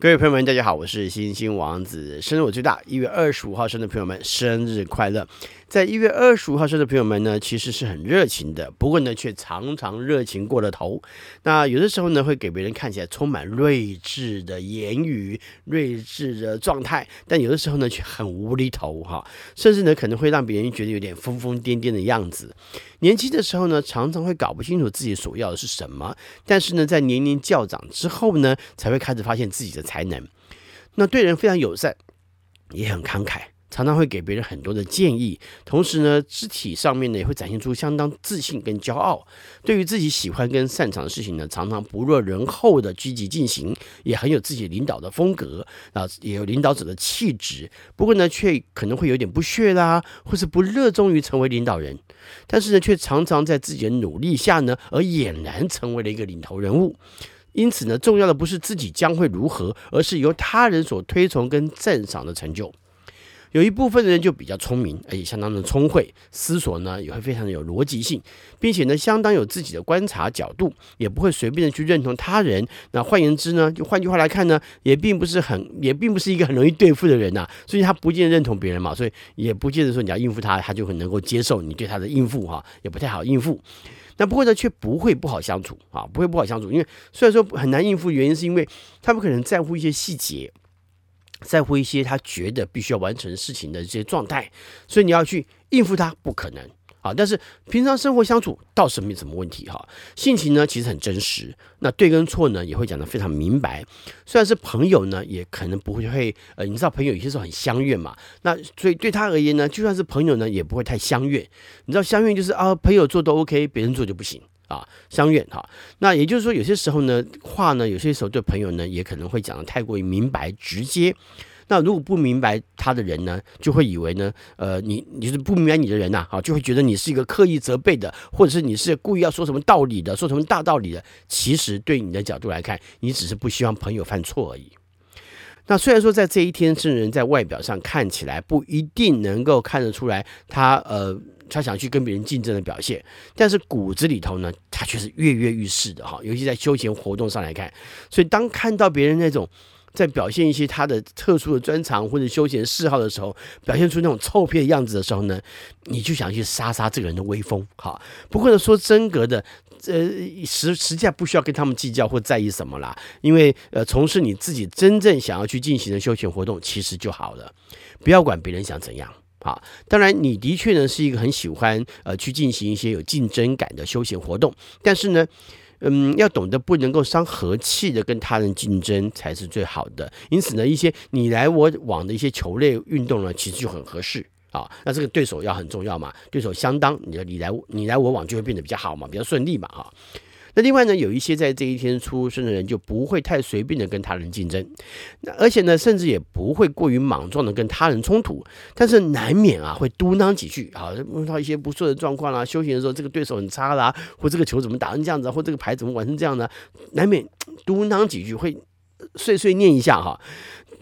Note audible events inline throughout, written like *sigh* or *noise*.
各位朋友们，大家好，我是星星王子。生日我最大，一月二十五号生的朋友们，生日快乐！在一月二十五号生的朋友们呢，其实是很热情的，不过呢，却常常热情过了头。那有的时候呢，会给别人看起来充满睿智的言语、睿智的状态，但有的时候呢，却很无厘头哈，甚至呢，可能会让别人觉得有点疯疯癫癫的样子。年轻的时候呢，常常会搞不清楚自己所要的是什么，但是呢，在年龄较长之后呢，才会开始发现自己的。才能，那对人非常友善，也很慷慨，常常会给别人很多的建议。同时呢，肢体上面呢也会展现出相当自信跟骄傲。对于自己喜欢跟擅长的事情呢，常常不落人后的积极进行，也很有自己领导的风格啊，也有领导者的气质。不过呢，却可能会有点不屑啦，或是不热衷于成为领导人。但是呢，却常常在自己的努力下呢，而俨然成为了一个领头人物。因此呢，重要的不是自己将会如何，而是由他人所推崇跟赞赏的成就。有一部分的人就比较聪明，而且相当的聪慧，思索呢也会非常的有逻辑性，并且呢相当有自己的观察角度，也不会随便的去认同他人。那换言之呢，就换句话来看呢，也并不是很，也并不是一个很容易对付的人呐。所以他不见得认同别人嘛，所以也不见得说你要应付他，他就很能够接受你对他的应付哈，也不太好应付。那不过呢，却不会不好相处啊，不会不好相处，因为虽然说很难应付，原因是因为他们可能在乎一些细节，在乎一些他觉得必须要完成事情的这些状态，所以你要去应付他，不可能。啊，但是平常生活相处倒是没什么问题哈。性情呢其实很真实，那对跟错呢也会讲得非常明白。虽然是朋友呢，也可能不会会呃，你知道朋友有些时候很相怨嘛。那所以对他而言呢，就算是朋友呢，也不会太相怨。你知道相怨就是啊，朋友做都 OK，别人做就不行啊，相怨哈。那也就是说，有些时候呢，话呢，有些时候对朋友呢，也可能会讲得太过于明白直接。那如果不明白他的人呢，就会以为呢，呃，你你是不明白你的人呐，啊，就会觉得你是一个刻意责备的，或者是你是故意要说什么道理的，说什么大道理的。其实对你的角度来看，你只是不希望朋友犯错而已。那虽然说在这一天，圣人在外表上看起来不一定能够看得出来他呃他想去跟别人竞争的表现，但是骨子里头呢，他却是跃跃欲试的哈，尤其在休闲活动上来看。所以当看到别人那种。在表现一些他的特殊的专长或者休闲嗜好的时候，表现出那种臭屁的样子的时候呢，你就想去杀杀这个人的威风。好，不过呢，说真格的，呃，实实际上不需要跟他们计较或在意什么啦，因为呃，从事你自己真正想要去进行的休闲活动，其实就好了，不要管别人想怎样。好，当然你的确呢是一个很喜欢呃去进行一些有竞争感的休闲活动，但是呢。嗯，要懂得不能够伤和气的跟他人竞争才是最好的。因此呢，一些你来我往的一些球类运动呢，其实就很合适啊。那这个对手要很重要嘛，对手相当，你的你来你来我往就会变得比较好嘛，比较顺利嘛，哈。那另外呢，有一些在这一天出生的人就不会太随便的跟他人竞争，那而且呢，甚至也不会过于莽撞的跟他人冲突，但是难免啊会嘟囔几句啊，碰到一些不错的状况啦，休闲的时候这个对手很差啦，或这个球怎么打成这样子，或这个牌怎么玩成这样呢？难免 *tsk* 嘟囔几句，会碎碎念一下哈。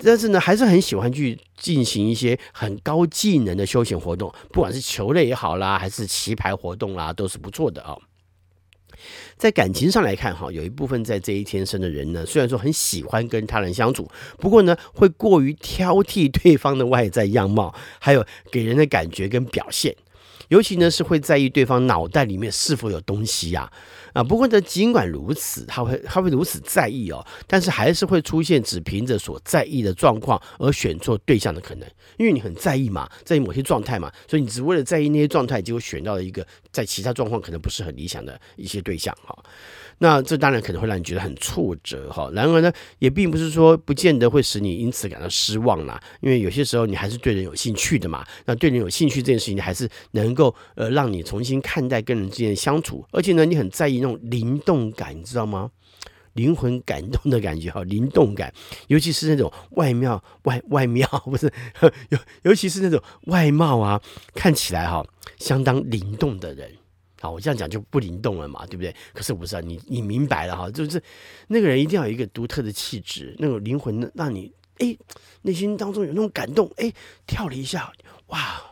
但是呢，还是很喜欢去进行一些很高技能的休闲活动，不管是球类也好啦，还是棋牌活动啦，都是不错的啊。在感情上来看，哈，有一部分在这一天生的人呢，虽然说很喜欢跟他人相处，不过呢，会过于挑剔对方的外在样貌，还有给人的感觉跟表现。尤其呢，是会在意对方脑袋里面是否有东西呀，啊，不过呢，尽管如此，他会他会如此在意哦，但是还是会出现只凭着所在意的状况而选错对象的可能，因为你很在意嘛，在意某些状态嘛，所以你只为了在意那些状态，结果选到了一个在其他状况可能不是很理想的一些对象哈。那这当然可能会让你觉得很挫折哈，然而呢，也并不是说不见得会使你因此感到失望啦，因为有些时候你还是对人有兴趣的嘛。那对人有兴趣这件事情，你还是能够呃让你重新看待跟人之间的相处，而且呢，你很在意那种灵动感，你知道吗？灵魂感动的感觉哈，*laughs* 灵动感，尤其是那种外貌外外貌不是 *laughs* 尤尤其是那种外貌啊，看起来哈相当灵动的人。好，我这样讲就不灵动了嘛，对不对？可是我不是啊，你你明白了哈，就是那个人一定要有一个独特的气质，那种灵魂让你哎内心当中有那种感动，哎跳了一下，哇，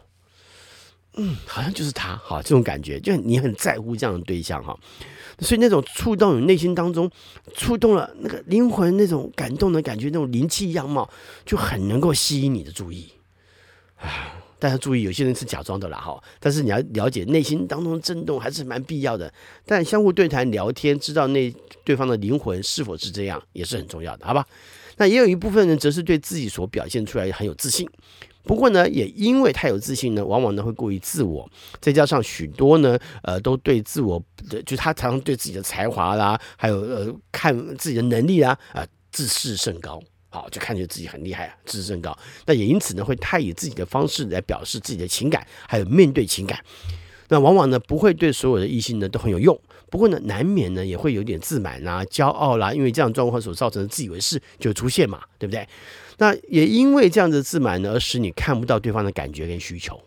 嗯，好像就是他，哈，这种感觉就你很在乎这样的对象哈。所以那种触动你内心当中，触动了那个灵魂那种感动的感觉，那种灵气样貌，就很能够吸引你的注意啊。大家注意，有些人是假装的啦哈，但是你要了解内心当中的震动还是蛮必要的。但相互对谈聊天，知道那对方的灵魂是否是这样，也是很重要的，好吧？那也有一部分人则是对自己所表现出来很有自信，不过呢，也因为太有自信呢，往往呢会过于自我，再加上许多呢，呃，都对自我的，就他常常对自己的才华啦，还有呃，看自己的能力啦，啊、自视甚高。好，就看觉自己很厉害啊，自视甚高。那也因此呢，会太以自己的方式来表示自己的情感，还有面对情感。那往往呢，不会对所有的异性呢都很有用。不过呢，难免呢也会有点自满啦、骄傲啦，因为这样状况所造成的自以为是就出现嘛，对不对？那也因为这样的自满呢，而使你看不到对方的感觉跟需求。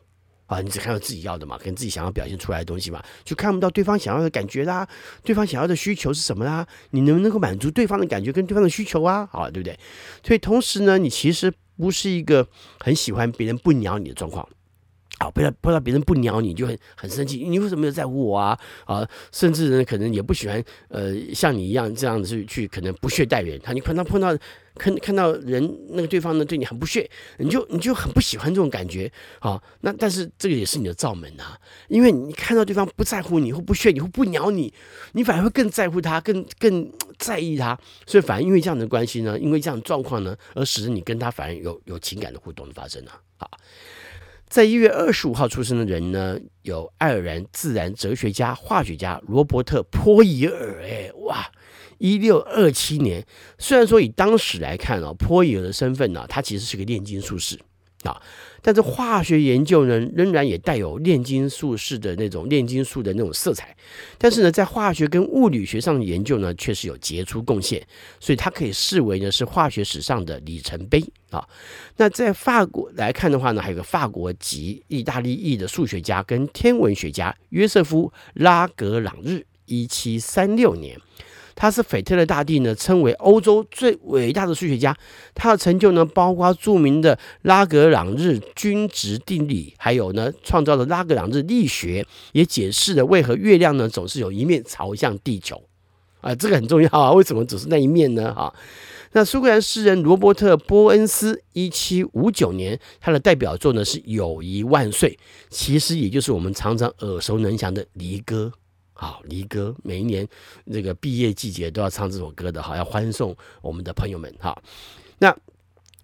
啊，你只看到自己要的嘛，跟自己想要表现出来的东西嘛，就看不到对方想要的感觉啦，对方想要的需求是什么啦？你能不能够满足对方的感觉跟对方的需求啊？啊，对不对？所以同时呢，你其实不是一个很喜欢别人不鸟你的状况。啊，不要不要别人不鸟你就很很生气，你为什么没有在乎我啊？啊，甚至呢，可能也不喜欢呃像你一样这样子去去可能不屑待人。他你碰到碰到看看到人那个对方呢对你很不屑，你就你就很不喜欢这种感觉啊。那但是这个也是你的罩门啊，因为你看到对方不在乎你或不屑你或不鸟你，你反而会更在乎他，更更在意他。所以反而因为这样的关系呢，因为这样的状况呢，而使得你跟他反而有有情感的互动的发生了啊。在一月二十五号出生的人呢，有爱尔兰自然哲学家、化学家罗伯特·波伊尔。哎，哇，一六二七年。虽然说以当时来看啊，波伊尔的身份呢，他其实是个炼金术士。啊，但是化学研究呢，仍然也带有炼金术式的那种炼金术的那种色彩。但是呢，在化学跟物理学上的研究呢，却是有杰出贡献，所以它可以视为呢是化学史上的里程碑啊。那在法国来看的话呢，还有个法国籍意大利裔的数学家跟天文学家约瑟夫拉格朗日，一七三六年。他是腓特勒大帝呢，称为欧洲最伟大的数学家。他的成就呢，包括著名的拉格朗日均值定理，还有呢，创造了拉格朗日力学，也解释了为何月亮呢总是有一面朝向地球。啊，这个很重要啊！为什么只是那一面呢？啊，那苏格兰诗人罗伯特·波恩斯，一七五九年，他的代表作呢是《友谊万岁》，其实也就是我们常常耳熟能详的《离歌》。好，离歌每一年这个毕业季节都要唱这首歌的，好，要欢送我们的朋友们。哈，那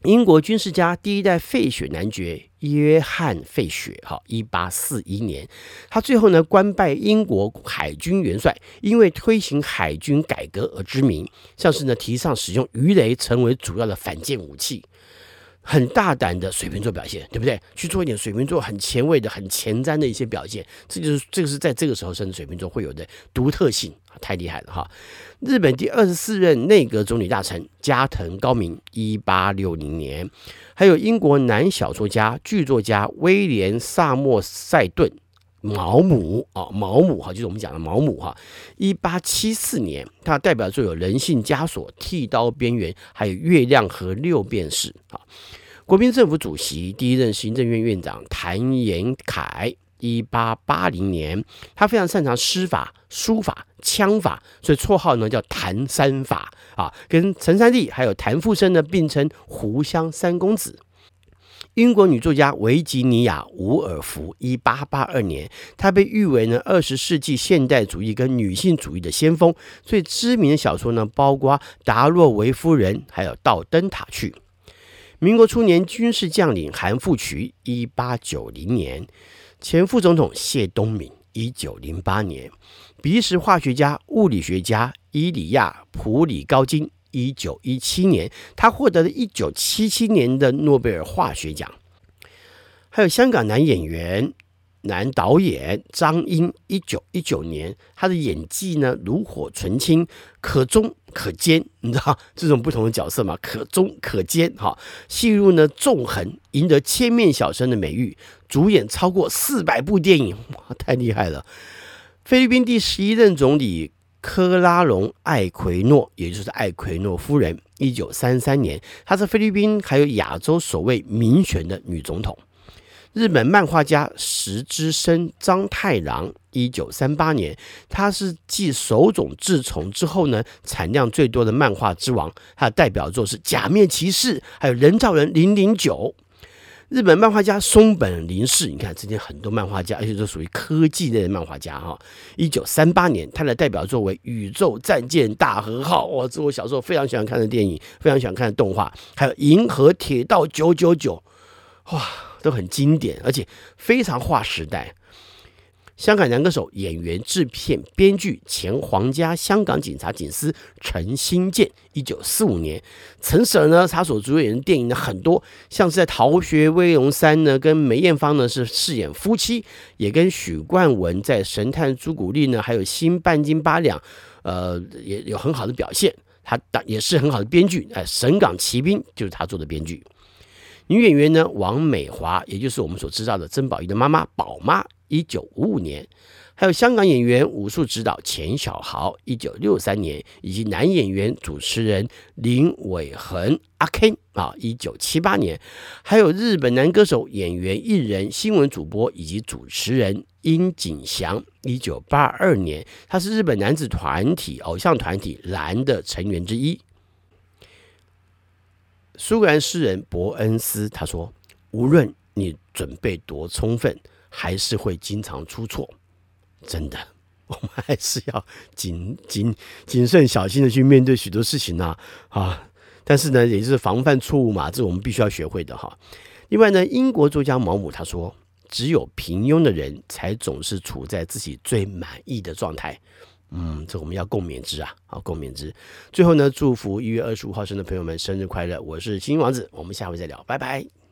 英国军事家第一代费雪男爵约翰费雪，哈，一八四一年，他最后呢官拜英国海军元帅，因为推行海军改革而知名，像是呢提倡使用鱼雷成为主要的反舰武器。很大胆的水瓶座表现，对不对？去做一点水瓶座很前卫的、很前瞻的一些表现，这就是这个是在这个时候甚至水瓶座会有的独特性，太厉害了哈！日本第二十四任内阁总理大臣加藤高明，一八六零年，还有英国男小说家、剧作家威廉·萨默塞顿，毛姆啊，毛姆哈，就是我们讲的毛姆哈，一八七四年，他代表作有《人性枷锁》《剃刀边缘》，还有《月亮和六便士》啊。国民政府主席、第一任行政院院长谭延闓，一八八零年，他非常擅长诗法、书法、枪法，所以绰号呢叫谭三法啊。跟陈三立还有谭富生呢并称湖湘三公子。英国女作家维吉尼亚·伍尔芙，一八八二年，她被誉为呢二十世纪现代主义跟女性主义的先锋。最知名的小说呢，包括《达洛维夫人》还有《到灯塔去》。民国初年，军事将领韩复渠，一八九零年；前副总统谢东闵，一九零八年；比利时化学家、物理学家伊里亚·普里高金，一九一七年，他获得了一九七七年的诺贝尔化学奖。还有香港男演员。男导演张英，一九一九年，他的演技呢炉火纯青，可中可奸，*laughs* 你知道这种不同的角色嘛？可中可奸，哈，戏路呢纵横，赢得千面小生的美誉，主演超过四百部电影，哇，太厉害了！菲律宾第十一任总理科拉隆艾奎诺，也就是艾奎诺夫人，一九三三年，她是菲律宾还有亚洲首位民选的女总统。日本漫画家石之森章太郎，一九三八年，他是继手冢治虫之后呢，产量最多的漫画之王。他的代表作是《假面骑士》，还有《人造人零零九》。日本漫画家松本林氏，你看之前很多漫画家，而且都属于科技类的漫画家哈。一九三八年，他的代表作为《宇宙战舰大和号》，哇，这我小时候非常喜欢看的电影，非常喜欢看的动画，还有《银河铁道九九九》，哇。都很经典，而且非常划时代。香港男歌手、演员、制片、编剧，前皇家香港警察警司陈新建，一九四五年，陈 Sir 呢，他所主演的电影呢很多，像是在《逃学威龙三》呢，跟梅艳芳呢是饰演夫妻，也跟许冠文在《神探朱古力》呢，还有《新半斤八两》，呃，也有很好的表现。他当也是很好的编剧，哎，《神港奇兵》就是他做的编剧。女演员呢，王美华，也就是我们所知道的曾宝仪的妈妈宝妈，一九五五年；还有香港演员、武术指导钱小豪，一九六三年；以及男演员、主持人林伟恒阿 K；啊，一九七八年；还有日本男歌手、演员、艺人、新闻主播以及主持人殷景祥，一九八二年，他是日本男子团体偶像团体岚的成员之一。苏格兰诗人伯恩斯他说：“无论你准备多充分，还是会经常出错。真的，*laughs* 我们还是要谨谨谨慎小心的去面对许多事情呢。啊，但是呢，也就是防范错误嘛，这是我们必须要学会的哈。另外呢，英国作家毛姆他说：只有平庸的人才总是处在自己最满意的状态。”嗯，这我们要共勉之啊！好，共勉之。最后呢，祝福一月二十五号生的朋友们生日快乐！我是星星王子，我们下回再聊，拜拜。